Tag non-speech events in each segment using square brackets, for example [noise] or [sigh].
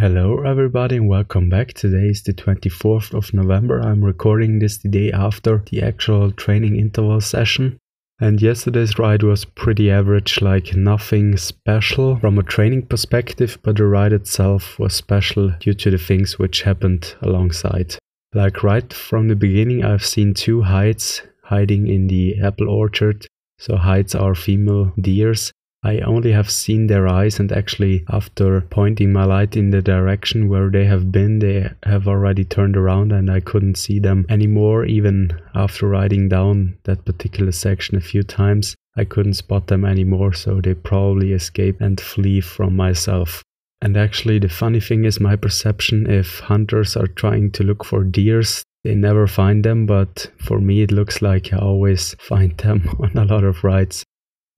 Hello, everybody, and welcome back. Today is the 24th of November. I'm recording this the day after the actual training interval session. And yesterday's ride was pretty average, like nothing special from a training perspective, but the ride itself was special due to the things which happened alongside. Like right from the beginning, I've seen two heights hiding in the apple orchard. So, heights are female deers I only have seen their eyes, and actually, after pointing my light in the direction where they have been, they have already turned around and I couldn't see them anymore. Even after riding down that particular section a few times, I couldn't spot them anymore, so they probably escape and flee from myself. And actually, the funny thing is, my perception if hunters are trying to look for deers, they never find them, but for me, it looks like I always [laughs] find them [laughs] on a lot of rides.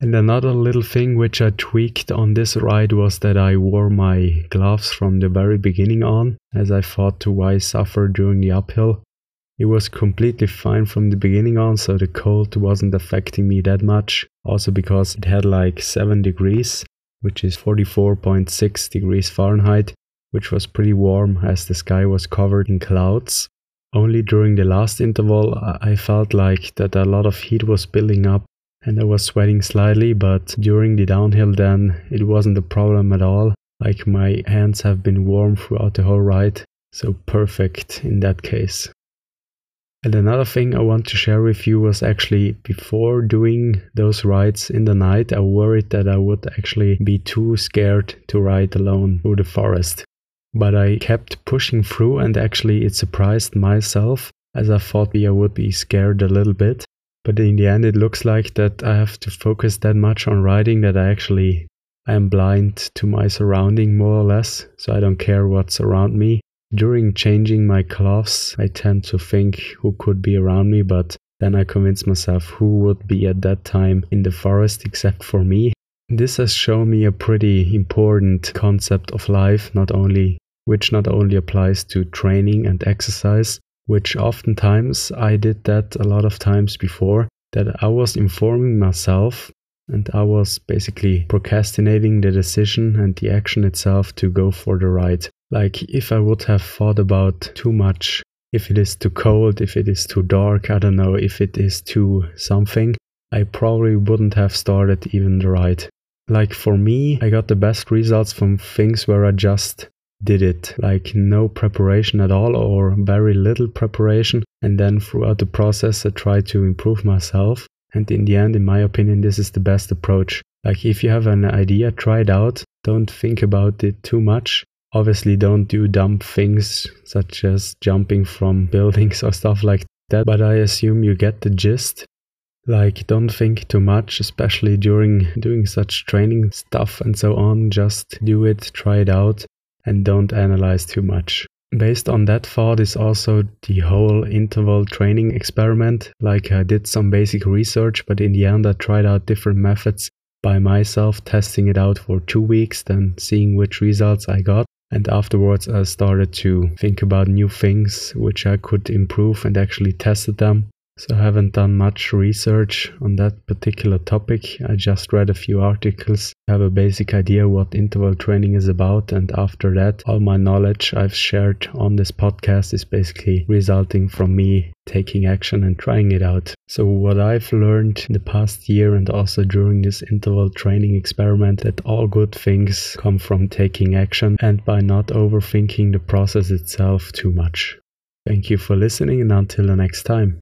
And another little thing which I tweaked on this ride was that I wore my gloves from the very beginning on, as I thought to why suffer during the uphill. It was completely fine from the beginning on, so the cold wasn't affecting me that much. Also because it had like 7 degrees, which is 44.6 degrees Fahrenheit, which was pretty warm as the sky was covered in clouds. Only during the last interval, I felt like that a lot of heat was building up and I was sweating slightly, but during the downhill, then it wasn't a problem at all. Like my hands have been warm throughout the whole ride, so perfect in that case. And another thing I want to share with you was actually before doing those rides in the night, I worried that I would actually be too scared to ride alone through the forest. But I kept pushing through, and actually, it surprised myself as I thought I would be scared a little bit. But in the end, it looks like that I have to focus that much on writing that I actually I am blind to my surrounding more or less, so I don't care what's around me. During changing my clothes, I tend to think who could be around me, but then I convince myself who would be at that time in the forest except for me. This has shown me a pretty important concept of life, not only which not only applies to training and exercise, which oftentimes I did that a lot of times before, that I was informing myself and I was basically procrastinating the decision and the action itself to go for the ride. Like if I would have thought about too much, if it is too cold, if it is too dark, I don't know, if it is too something, I probably wouldn't have started even the ride. Like for me, I got the best results from things where I just did it like no preparation at all or very little preparation. And then throughout the process i tried to improve myself. And in the end in my opinion this is the best approach. Like if you have an idea try it out. Don't think about it too much. Obviously don't do dumb things such as jumping from [laughs] buildings or stuff like that. But i assume you get the gist. Like don't think too much especially during doing such training stuff and so on. Just do it try it out and don't analyze too much. Based on that thought is also the whole interval training experiment. Like I did some basic research, but in the end I tried out different methods by myself, testing it out for two weeks, then seeing which results I got. And afterwards, I started to think about new things which I could improve and actually tested them. So I haven't done much research on that particular topic. I just read a few articles, have a basic idea what interval training is about, and after that, all my knowledge I've shared on this podcast is basically resulting from me taking action and trying it out. So what I've learned in the past year and also during this interval training experiment that all good things come from taking action and by not overthinking the process itself too much. Thank you for listening and until the next time.